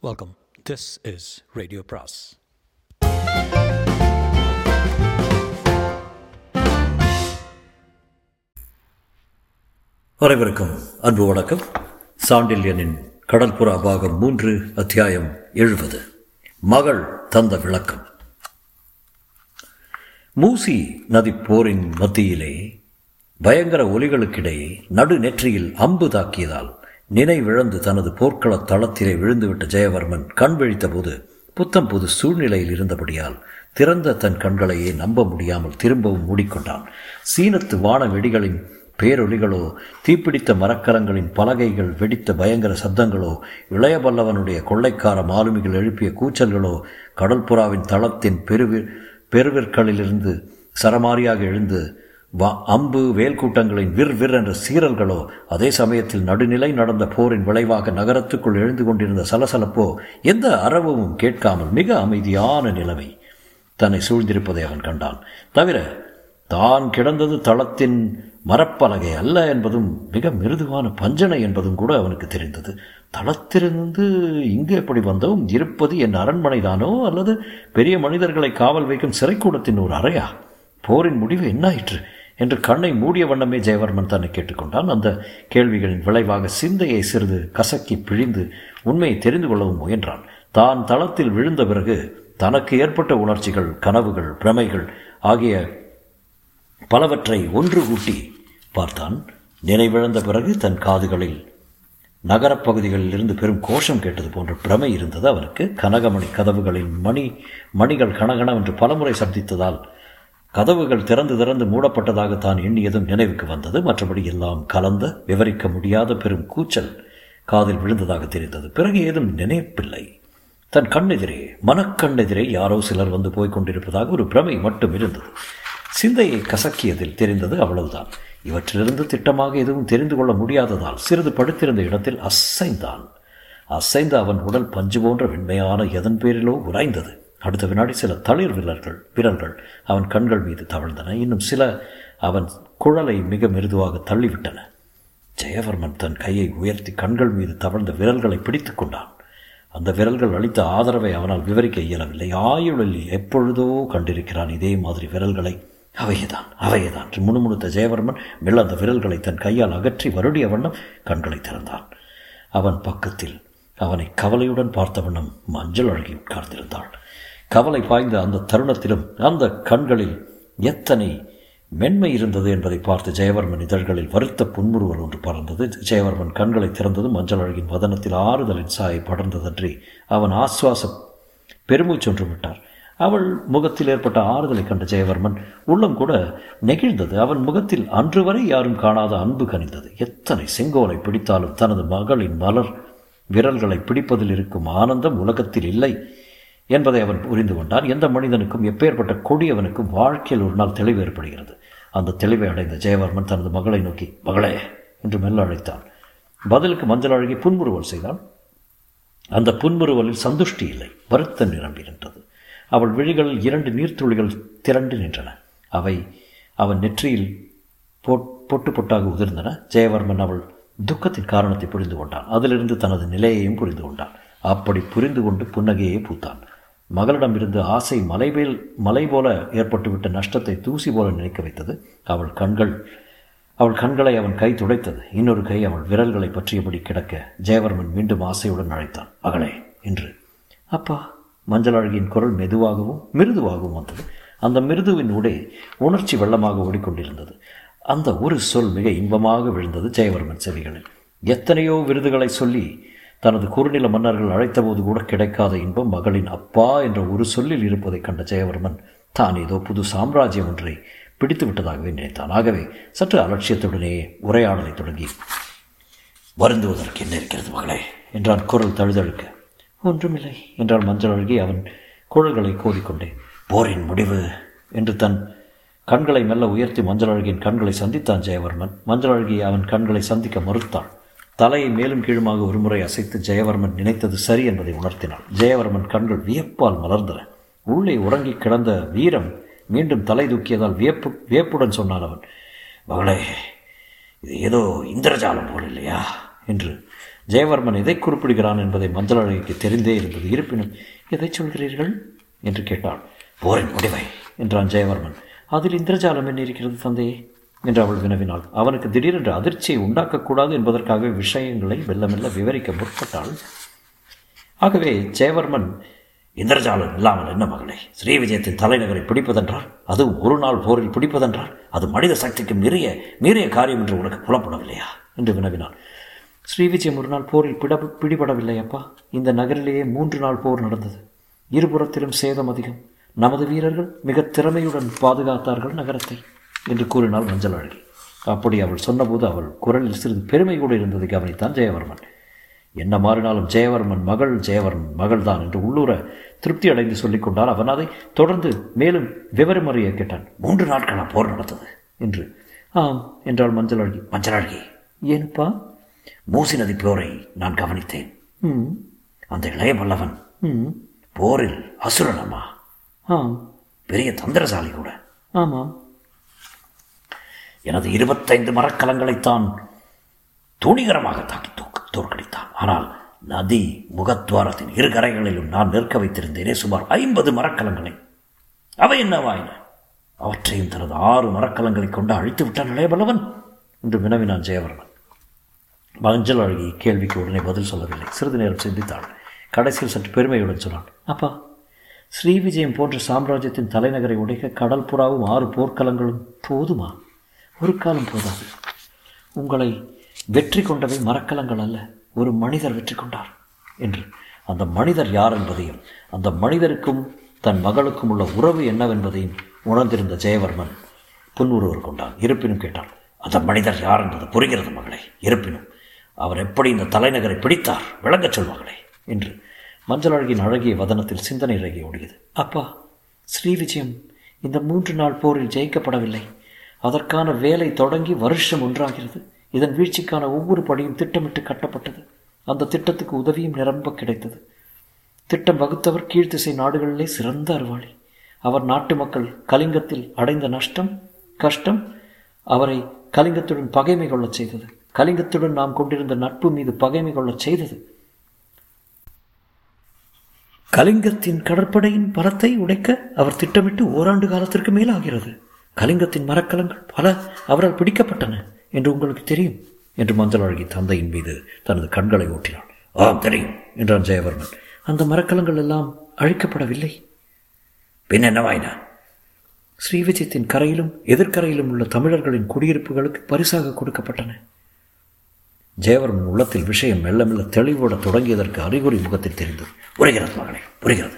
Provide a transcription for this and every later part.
Welcome this is radio பிராஸ் அனைவருக்கும் அன்பு வணக்கம். சாண்டில்யனின் கடற்புறா பாகம் மூன்று அத்தியாயம் எழுபது. மகள் தந்த விளக்கம். மூசி நதி போரின் மத்தியிலே பயங்கர ஒலிகளுக்கிடையே நடுநெற்றியில் அம்பு தாக்கியதால் நினைவிழந்து தனது போர்க்கள தளத்திலே விழுந்துவிட்ட ஜெயவர்மன் கண் விழித்தபோது புத்தம் புது சூழ்நிலையில் இருந்தபடியால் திறந்த தன் கண்களையே நம்ப முடியாமல் திரும்பவும் மூடிக்கொண்டான். சீனத்து வான வெடிகளின் பேரொலிகளோ தீப்பிடித்த மரக்கலங்களின் பலகைகள் வெடித்த பயங்கர சப்தங்களோ இளையபல்லவனுடைய கொள்ளைக்கார மாலுமிகள் எழுப்பிய கூச்சல்களோ கடல்புறாவின் தளத்தின் பெருவி பெருவிற்களிலிருந்து சரமாரியாக எழுந்து அம்பு வேல் கூட்டங்களின் விர் விர் என்ற சீரல்களோ அதே சமயத்தில் நடுநிலை நடந்த போரின் விளைவாக நகரத்துக்குள் எழுந்து கொண்டிருந்த சலசலப்போ எந்த அறவும் கேட்காமல் மிக அமைதியான நிலைமை தன்னை சூழ்ந்திருப்பதை அவன் கண்டான். தவிர தான் கிடந்தது தளத்தின் மரப்பலகை அல்ல என்பதும் மிக மிருதுவான பஞ்சனை என்பதும் கூட அவனுக்கு தெரிந்தது. தளத்திலிருந்து இங்கு எப்படி வந்தோம்? இருப்பது என் அரண்மனைதானோ அல்லது பெரிய மனிதர்களை காவல் வைக்கும் சிறைக்கூடத்தின் ஒரு அறையா? போரின் முடிவு என்னாயிற்று என்று கண்ணை மூடிய வண்ணமே ஜெயவர்மன் தன்னை கேட்டுக்கொண்டான். அந்த கேள்விகளின் விளைவாக சிந்தையை சிறிது கசக்கி பிழிந்து உண்மையை தெரிந்து கொள்ளவும் முயன்றான். தான் தளத்தில் விழுந்த பிறகு தனக்கு ஏற்பட்ட உணர்ச்சிகள் கனவுகள் பிரமைகள் ஆகிய பலவற்றை ஒன்று கூட்டி பார்த்தான். நினைவிழந்த பிறகு தன் காதுகளில் நகரப்பகுதிகளில் இருந்து பெரும் கோஷம் கேட்டது போன்ற பிரமை இருந்தது. அவருக்கு கனகமணி கதவுகளின் மணி மணிகள் கனகனவென்று பலமுறை சப்தித்ததால் கதவுகள் திறந்து திறந்து மூடப்பட்டதாக தான் எண்ணியதும் நினைவுக்கு வந்தது. மற்றபடி எல்லாம் கலந்த விவரிக்க முடியாத பெரும் கூச்சல் காதில் விழுந்ததாக தெரிந்தது. பிறகு ஏதும் நினைப்பில்லை. தன் கண்ணெதிரே மனக்கண்ணெதிரே யாரோ சிலர் வந்து போய்க் கொண்டிருப்பதாக ஒரு பிரமை மட்டும் இருந்தது. சிந்தையை கசக்கியதில் தெரிந்தது அவ்வளவுதான். இவற்றிலிருந்து திட்டமாக எதுவும் தெரிந்து கொள்ள முடியாததால் சிறிது படுத்திருந்த இடத்தில் அசைந்தான். அசைந்த அவன் உடல் பஞ்சு போன்ற வெண்மையான எதன் பேரிலோ உராய்ந்தது. அடுத்த வினாடி சில தளிர் விரல்கள் விரல்கள் அவன் கண்கள் மீது தவழ்ந்தன. இன்னும் சில அவன் குழலை மிக மிருதுவாக தள்ளிவிட்டன. ஜெயவர்மன் தன் கையை உயர்த்தி கண்கள் மீது தவழ்ந்த விரல்களை பிடித்து கொண்டான். அந்த விரல்கள் அளித்த ஆதரவை அவனால் விவரிக்க இயலவில்லை. ஆயுளில் எப்பொழுதோ கண்டிருக்கிறான் இதே மாதிரி விரல்களை. அவையேதான் அவையேதான் என்று முணுமுணுத்த ஜெயவர்மன் மெல்ல அந்த விரல்களை தன் கையால் அகற்றி வருடிய வண்ணம் கண்களை திறந்தான். அவன் பக்கத்தில் அவனை கவலையுடன் பார்த்த வண்ணம் மஞ்சள் அழகி உட்கார்ந்திருந்தாள் கவலை பாய்ந்த அந்த தருணத்திலும் அந்த கண்களில் எத்தனை மென்மை இருந்தது என்பதை பார்த்து ஜெயவர்மன் இதழ்களில் வருத்த புன்முறுவல் ஒன்று பறந்தது. ஜெயவர்மன் கண்களை திறந்ததும் மஞ்சள் அழகின் வதனத்தில் ஆறுதலின் சாயை படர்ந்ததன்றி அவன் ஆஸ்வாச பெருமூச்சொன்று விட்டார். அவள் முகத்தில் ஏற்பட்ட ஆறுதலை கண்ட ஜெயவர்மன் உள்ளம் கூட நெகிழ்ந்தது. அவன் முகத்தில் அன்று வரை யாரும் காணாத அன்பு கனிந்தது. எத்தனை செங்கோலை பிடித்தாலும் தனது மகளின் மலர் விரல்களை பிடிப்பதில் இருக்கும் ஆனந்தம் உலகத்தில் இல்லை என்பதை அவன் புரிந்து கொண்டான். எந்த மனிதனுக்கும் எப்பேற்பட்ட கொடியவனுக்கும் வாழ்க்கையில் ஒரு நாள் தெளிவு ஏற்படுகிறது. அந்த தெளிவை அடைந்த ஜெயவர்மன் தனது மகளை நோக்கி மகளே என்று மெல்ல அழைத்தான். பதிலுக்கு மஞ்சள் அழகி புன்முறுவல் செய்தான். அந்த புன்முறுவலில் சந்துஷ்டி இல்லை வருத்தம் நிரம்பி நின்றது. அவள் விழிகளில் இரண்டு நீர்த்துளிகள் திரண்டு நின்றன. அவை அவன் நெற்றியில் பொட்டு பொட்டாக உதிர்ந்தன. ஜெயவர்மன் அவள் துக்கத்தின் காரணத்தை புரிந்து கொண்டான். அதிலிருந்து தனது நிலையையும் புரிந்து கொண்டான். அப்படி புரிந்து கொண்டு புன்னகையை பூத்தான். மகளிடம் இருந்து ஆசை மலைவேல் மலை போல ஏற்பட்டுவிட்ட நஷ்டத்தை தூசி போல நினைக்க வைத்தது. அவள் கண்கள் அவள் கண்களை அவன் கை துடைத்தது. இன்னொரு கை அவள் விரல்களை பற்றியபடி கிடக்க ஜெயவர்மன் மீண்டும் ஆசையுடன் அழைத்தான். மகளே என்று அப்பா. மஞ்சள் அழகியின் குரல் மெதுவாகவும் மிருதுவாகவும் வந்தது. அந்த மிருதுவின் உடை உணர்ச்சி வெள்ளமாக ஓடிக்கொண்டிருந்தது. அந்த ஒரு சொல் மிக இன்பமாக விழுந்தது ஜெயவர்மன் செவிகளில். எத்தனையோ விருதுகளை சொல்லி தனது குறுநில மன்னர்கள் அழைத்தபோது கூட கிடைக்காத இன்பம் மகளின் அப்பா என்ற ஒரு சொல்லில் இருப்பதைக் கண்ட ஜெயவர்மன் தான் ஏதோ புது சாம்ராஜ்யம் ஒன்றை பிடித்து விட்டதாகவே நினைத்தான். ஆகவே சற்று அலட்சியத்துடனே உரையாடலை தொடங்கி வருந்துவதற்கு என்ன இருக்கிறது மகளே? என்றான் குரல் தழுதழுக்க. ஒன்றுமில்லை என்றால் மஞ்சள் அழுகி. அவன் குழல்களை கோதிக்கொண்டே போரின் முடிவு என்று தன் கண்களை மெல்ல உயர்த்தி மஞ்சள் அழகியின் கண்களை சந்தித்தான் ஜெயவர்மன். மஞ்சள் அழகி அவன் கண்களை சந்திக்க மறுத்தாள். தலையை மேலும் கீழுமாக ஒருமுறை அசைத்து ஜெயவர்மன் நினைத்தது சரி என்பதை உணர்த்தினாள். ஜெயவர்மன் கண்கள் வியப்பால் மலர்ந்தன. உள்ளே உறங்கி கிடந்த வீரம் மீண்டும் தலை தூக்கியதால் வியப்பு வியப்புடன் சொன்னான் அவன். மகளே இது ஏதோ இந்திரஜாலம் போல் இல்லையா? என்று. ஜெயவர்மன் எதை குறிப்பிடுகிறான் என்பதை மஞ்சள் அழகிக்கு தெரிந்தே இருந்தது. இருப்பினும் எதை சொல்கிறீர்கள்? என்று கேட்டாள். போரின் முடிவை என்றான் ஜெயவர்மன். அதில் இந்திரஜாலம் என்ன இருக்கிறது தந்தையே என்று அவள் வினவினாள். அவனுக்கு திடீரென்று அதிர்ச்சியை உண்டாக்கக்கூடாது என்பதற்காக விஷயங்களை மெல்ல மெல்ல விவரிக்க முற்பட்டாள். ஆகவே ஜெயவர்மன் இந்திரஜாலம் இல்லாமல் என்ன மகளே? ஸ்ரீ விஜயத்தின் தலைநகரை பிடிப்பதென்றால் அது ஒரு நாள் போரில் பிடிப்பதென்றால் அது மனித சக்திக்கு மீறிய மீறிய காரியம் என்று உனக்கு புலப்படவில்லையா? என்று வினவினான் ஸ்ரீவிஜயம் ஒரு நாள் போரில் பிட பிடிபடவில்லை அப்பா இந்த நகரிலேயே மூன்று நாள் போர் நடந்தது. இருபுறத்திலும் சேதம் அதிகம். நமது வீரர்கள் மிக திறமையுடன் பாதுகாத்தார்கள் நகரத்தை என்று கூறினாள் மஞ்சள் அழகி அப்படி அவள் சொன்னபோது அவள் குரலில் சிறிது பெருமை கூட இருந்ததை கவனித்தான் ஜெயவர்மன். என்ன மாறினாலும் ஜெயவர்மன் மகள் ஜெயவர்மன் மகள்தான் என்று உள்ளூர திருப்தி அடைந்து சொல்லிக் கொண்டால் அவன் அதை தொடர்ந்து மேலும் விவரம் அறிய கேட்டான். மூன்று நாட்களா போர் நடந்தது என்று. ஆம் என்றாள் மஞ்சள் அழகி மஞ்சள் அழகி ஏனுப்பா? மூசி நதி போரை நான் கவனித்தேன். அந்த இளைய வல்லவன் ம். போரில் அசுரனம்மா ஆம் பெரிய தந்திரசாலி கூட. ஆமாம் எனது இருபத்தைந்து மரக்கலங்களைத்தான் துணிகரமாக தாக்கி தூக்க தோற்கடித்தான். ஆனால் நதி முகத்வாரத்தின் இரு கரைகளிலும் நான் நிற்க வைத்திருந்தேனே சுமார் ஐம்பது மரக்கலங்களை. அவை என்னவாயின அவற்றையும் தனது ஆறு மரக்கலங்களை கொண்டு அழித்து விட்டான் இளையபல்லவன் என்று வினவினான் ஜெயவர்மன். மஞ்சள் அழகி கேள்விக்கு உடனே பதில் சொல்லவில்லை. சிறிது நேரம் சிந்தித்தாள். கடைசியில் சற்று பெருமையுடன் சொன்னான் அப்பா ஸ்ரீவிஜயம் போன்ற சாம்ராஜ்யத்தின் தலைநகரை உடைக்க கடல் புறாவும் ஆறு போர்க்களங்களும் போதுமா? ஒரு காலம் போதாது. உங்களை வெற்றி கொண்டவை மரக்கலங்கள் அல்ல ஒரு மனிதர் வெற்றி கொண்டார் என்று. அந்த மனிதர் யார் என்பதையும் அந்த மனிதருக்கும் தன் மகளுக்கும் உள்ள உறவு என்னவென்பதையும் உணர்ந்திருந்த ஜெயவர்மன் புன்முறுவர் கொண்டான். இருப்பினும் கேட்டான் அந்த மனிதர் யார் என்பது புரிகிறது மகளே இருப்பினும். அவர் எப்படி இந்த தலைநகரை பிடித்தார்? விளங்கச் சொல்வார்களே என்று மஞ்சள் அழகின் அழகிய வதனத்தில் சிந்தனை ரகி ஓடியது. அப்பா ஸ்ரீவிஜயம் இந்த மூன்று நாள் போரில் ஜெயிக்கப்படவில்லை. அதற்கான வேலை தொடங்கி வருஷம் ஒன்றாகிறது. இதன் வீழ்ச்சிக்கான ஒவ்வொரு படியும் திட்டமிட்டு கட்டப்பட்டது. அந்த திட்டத்துக்கு உதவியும் நிரம்ப கிடைத்தது. திட்டம் வகுத்தவர் கீழ்த்திசை நாடுகளிலே சிறந்த அறிவாளி அவர் நாட்டு மக்கள் கலிங்கத்தில் அடைந்த நஷ்டம் கஷ்டம் அவரை கலிங்கத்துடன் பகைமை கொள்ளச் செய்தது. கலிங்கத்துடன் நாம் கொண்டிருந்த நட்பு மீது பகைமை கொள்ளச் செய்தது. கலிங்கத்தின் கடற்படையின் பலத்தை உடைக்க அவர் திட்டமிட்டு ஓராண்டு காலத்திற்கு மேலாகிறது. கலிங்கத்தின் மரக்கலங்கள் பல அவரால் பிடிக்கப்பட்டன என்று உங்களுக்கு தெரியும் என்று மஞ்சள் அழகி தந்தையின் மீது தனது கண்களை ஓட்டினான் ஆம் தெரியும் என்றான் ஜெயவர்மன். அந்த மரக்கலங்கள் எல்லாம் அழிக்கப்படவில்லை. பின் என்னவாயினா ஸ்ரீவிஜயத்தின் கரையிலும் எதிர்கரையிலும் உள்ள தமிழர்களின் குடியிருப்புகளுக்கு பரிசாக கொடுக்கப்பட்டன. ஜெயவர்மன் உள்ளத்தில் விஷயம் மெல்ல மெல்ல தெளிவோட தொடங்கியதற்கு அறிகுறி முகத்தில் தெரிந்தது. புரிகிறது மகனே புரிகிறது.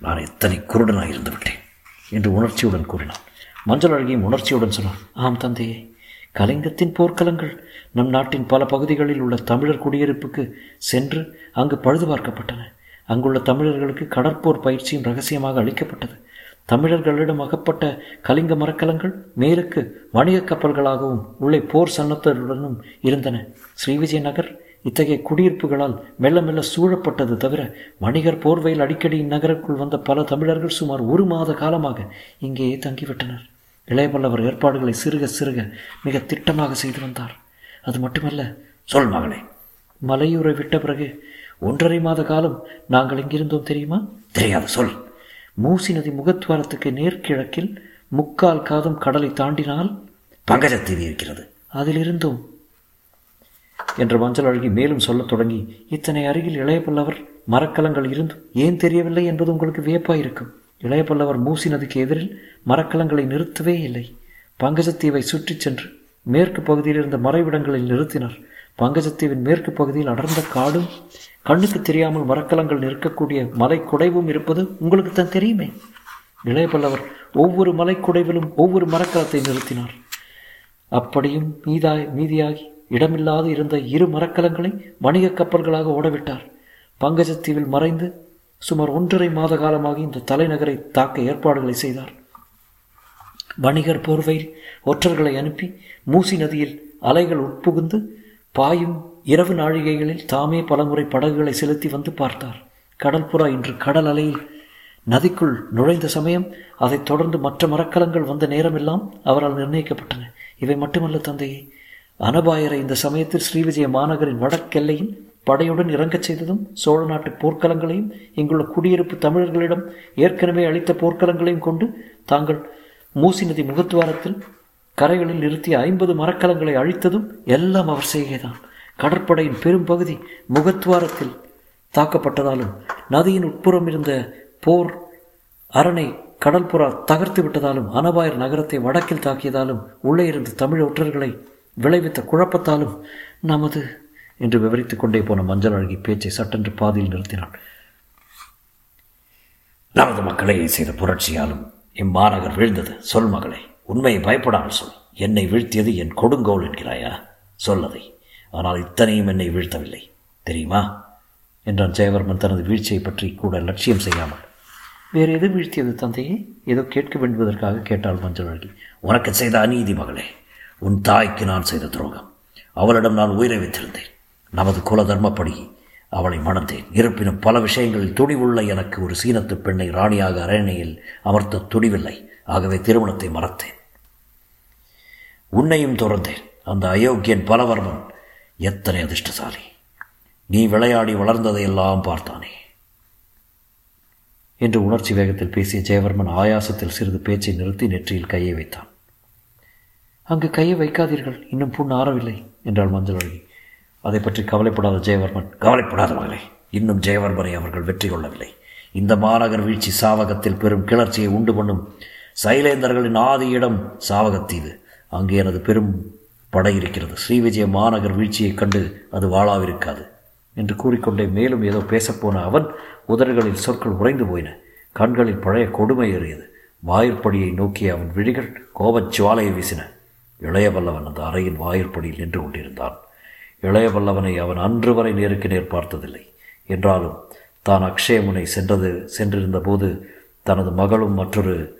நான் எத்தனை குருடனாக இருந்து விட்டேன் என்று உணர்ச்சியுடன் கூறினான். மஞ்சள் அழகியும் உணர்ச்சியுடன் சொன்னான் ஆம் தந்தையே கலிங்கத்தின் போர்க்களங்கள் நம் நாட்டின் பல பகுதிகளில் உள்ள தமிழர் குடியிருப்புக்கு சென்று அங்கு பழுது பார்க்கப்பட்டன அங்குள்ள தமிழர்களுக்கு கடற்போர் பயிற்சியும் ரகசியமாக அளிக்கப்பட்டது. தமிழர்களிடம் அகப்பட்ட கலிங்க மரக்கலங்கள் மேலுக்கு வணிக கப்பல்களாகவும் உள்ளே போர் சன்னத்தருடனும் இருந்தன. ஸ்ரீவிஜய நகர் இத்தகைய குடியிருப்புகளால் மெல்ல மெல்ல சூழப்பட்டது தவிர வணிகர் போர்வையில் அடிக்கடி இந்நகருக்குள் வந்த பல தமிழர்கள் சுமார் ஒரு மாத காலமாக இங்கேயே தங்கிவிட்டனர். இளையபல்லவர் ஏற்பாடுகளை சிறுக சிறுக மிக திட்டமாக செய்து வந்தார். அது மட்டுமல்ல சொல் மகளே மலையூரை விட்ட பிறகு ஒன்றரை மாத காலம் நாங்கள் இங்கிருந்தோம் தெரியுமா? தெரியாது சொல். மூசி நதி முகத்வாரத்துக்கு நேர்கிழக்கில் முக்கால் காதம் கடலை தாண்டினால் பங்கஜத்தீவு இருக்கிறது. அதில் இருந்தோம் என்ற மஞ்சள் அழகி மேலும் சொல்லத் தொடங்கி இத்தனை அருகில் இளையபல்லவர் மரக்கலங்கள் இருந்தும் ஏன் தெரியவில்லை என்பது உங்களுக்கு வியப்பாயிருக்கும். இளையபல்லவர் மூசி நதிக்கு எதிரில் மரக்கலங்களை நிறுத்தவே இல்லை. பங்கஜத்தீவை சுற்றிச் சென்று மேற்கு பகுதியில் இருந்த மறைவிடங்களில் நிறுத்தினர். பங்கஜத்தீவின் மேற்கு பகுதியில் அடர்ந்த காடும் கண்ணுக்கு தெரியாமல் மரக்கலங்கள் நிற்கக்கூடிய மலை குடைவும் இருப்பது உங்களுக்கு தான் தெரியுமே. இளையபல்லவர் ஒவ்வொரு மலை குடைவிலும் ஒவ்வொரு மரக்கலத்தை நிறுத்தினார். அப்படியும் மீதாய் மீதியாகி இடமில்லாது இருந்த இரு மரக்கலங்களை வணிக கப்பல்களாக ஓடவிட்டார். பங்கஜத்தீவில் மறைந்து சுமார் ஒன்றரை மாத காலமாக இந்த தலைநகரை தாக்க ஏற்பாடுகளை செய்தார். வணிகர் போர்வை ஒற்றர்களை அனுப்பி மூசி நதியில் அலைகள் உட்புகுந்து பாயும் இரவு நாழிகைகளில் தாமே பலமுறை படகுகளை செலுத்தி வந்து பார்த்தார். கடற்புறா இன்று கடல் அலையில் நதிக்குள் நுழைந்த சமயம் அதைத் தொடர்ந்து மற்ற மரக்கலங்கள் வந்த நேரமெல்லாம் அவரால் நிர்ணயிக்கப்பட்டன. இவை மட்டுமல்ல தந்தையே அனபாயரை இந்த சமயத்தில் ஸ்ரீவிஜய மாநகரின் வடக்கெல்லையின் படையுடன் இறங்கச் செய்ததும் சோழ நாட்டு போர்க்களங்களையும் இங்குள்ள குடியிருப்பு தமிழர்களிடம் ஏற்கனவே அளித்த போர்க்களங்களையும் கொண்டு தாங்கள் மூசி நதி முகத்துவாரத்தில் கரைகளில் நிறுத்திய ஐம்பது மரக்கலங்களை அழித்ததும் எல்லாம் அவர் செய்கைதான். கடற்படையின் பெரும்பகுதி முகத்துவாரத்தில் தாக்கப்பட்டதாலும் நதியின் உட்புறம் இருந்த போர் அரணை கடல்புறா தகர்த்து விட்டதாலும் அனபாயர் நகரத்தை வடக்கில் தாக்கியதாலும் உள்ளே இருந்து தமிழ் ஒற்றர்களை விளைவித்த குழப்பத்தாலும் நமது என்று விவரித்துக் கொண்டே போன மஞ்சள் அழகி பேச்சை சட்டென்று பாதியில் நிறுத்தினான். நமது மக்களை செய்த புரட்சியாலும் இம்மாநகர் வீழ்ந்தது. சொல் மகளை. உண்மையை பயப்படாமல் சொல். என்னை வீழ்த்தியது என் கொடுங்கோல் என்கிறாயா? சொல்லதை. ஆனால் இத்தனையும் என்னை வீழ்த்தவில்லை. தெரியுமா? என்றான் ஜெயவர்மன் தனது வீழ்ச்சியை பற்றி கூட லட்சியம் செய்யாமல். வேறு எது வீழ்த்தியது தந்தையே? ஏதோ கேட்க வேண்டுவதற்காக கேட்டாள் மஞ்சள் உனக்கு செய்த அநீதி மகளே. உன் தாய்க்கு நான் செய்த துரோகம். அவளிடம் நான் உயிரை வைத்திருந்தேன். நமது குல தர்மப்படி அவளை மணந்தேன். இருப்பினும் பல விஷயங்களில் துணிவுள்ள எனக்கு ஒரு சீனத்து பெண்ணை ராணியாக அரணையில் அமர்த்த துணிவில்லை. ஆகவே திருமணத்தை மறத்தேன். உன்னையும் துறந்தேன். அந்த அயோக்கியன் பலவர்மன் எத்தனை அதிர்ஷ்டசாலி. நீ விளையாடி வளர்ந்ததையெல்லாம் பார்த்தானே. என்று உணர்ச்சி வேகத்தில் பேசிய ஜெயவர்மன் ஆயாசத்தில் சிறிது பேச்சை நிறுத்தி நெற்றியில் கையை வைத்தான். அங்கு கையை வைக்காதீர்கள் இன்னும் புண் ஆறவில்லை என்றாள் மஞ்சள் அழகி. அதை பற்றி கவலைப்படாத ஜெயவர்மன் கவலைப்படாத மகளே இன்னும் ஜெயவர்மனை அவர்கள் வெற்றி கொள்ளவில்லை. இந்த மாநகர் வீழ்ச்சி சாவகத்தில் பெரும் கிளர்ச்சியை உண்டு பண்ணும் சைலேந்தர்களின் ஆதி இடம் சாவகத்தீவு. அங்கே எனது பெரும் படை இருக்கிறது. ஸ்ரீவிஜய மாநகர் வீழ்ச்சியைக் கண்டு அது வாழாவிருக்காது என்று கூறிக்கொண்டே மேலும் ஏதோ பேசப்போன அவன் உதடுகளில் சொற்கள் உறைந்து போயின. கண்களில் பழைய கொடுமை ஏறியது. வாயிற்படியை நோக்கிய அவன் விழிகள் கோபச் சுவாலையை வீசின. இளையவல்லவன் அந்த அறையின் வாயிற்படியில் நின்று கொண்டிருந்தான். இளையவல்லவனை அவன் அன்று வரை நேருக்கு நேர் பார்த்ததில்லை. என்றாலும் தான் அக்ஷயமுனை சென்றது சென்றிருந்த போது தனது மகளும் மற்றொரு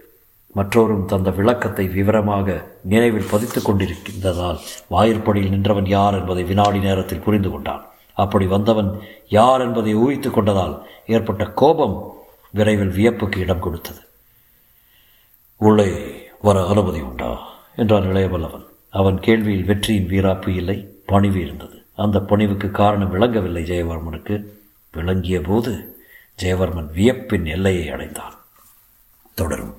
மற்றோரும் தந்த விளக்கத்தை விவரமாக நினைவில் பதித்து கொண்டிருக்கின்றதால் வாயிற்படியில் நின்றவன் யார் என்பதை வினாடி நேரத்தில் புரிந்து கொண்டான். அப்படி வந்தவன் யார் என்பதை ஊகித்து கொண்டதால் ஏற்பட்ட கோபம் விரைவில் வியப்புக்கு இடம் கொடுத்தது. உள்ளே வர அனுமதி உண்டா? என்றான் இளையவல்லவன். அவன் கேள்வியில் வெற்றியின் வீராப்பு இல்லை பணிவு இருந்தது. அந்த பணிவுக்கு காரணம் விளங்கவில்லை ஜெயவர்மனுக்கு. விளங்கிய போது ஜெயவர்மன் வியப்பின் எல்லையை அடைந்தான். தொடரும்.